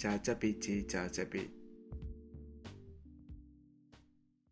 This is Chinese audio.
加这笔及加这笔。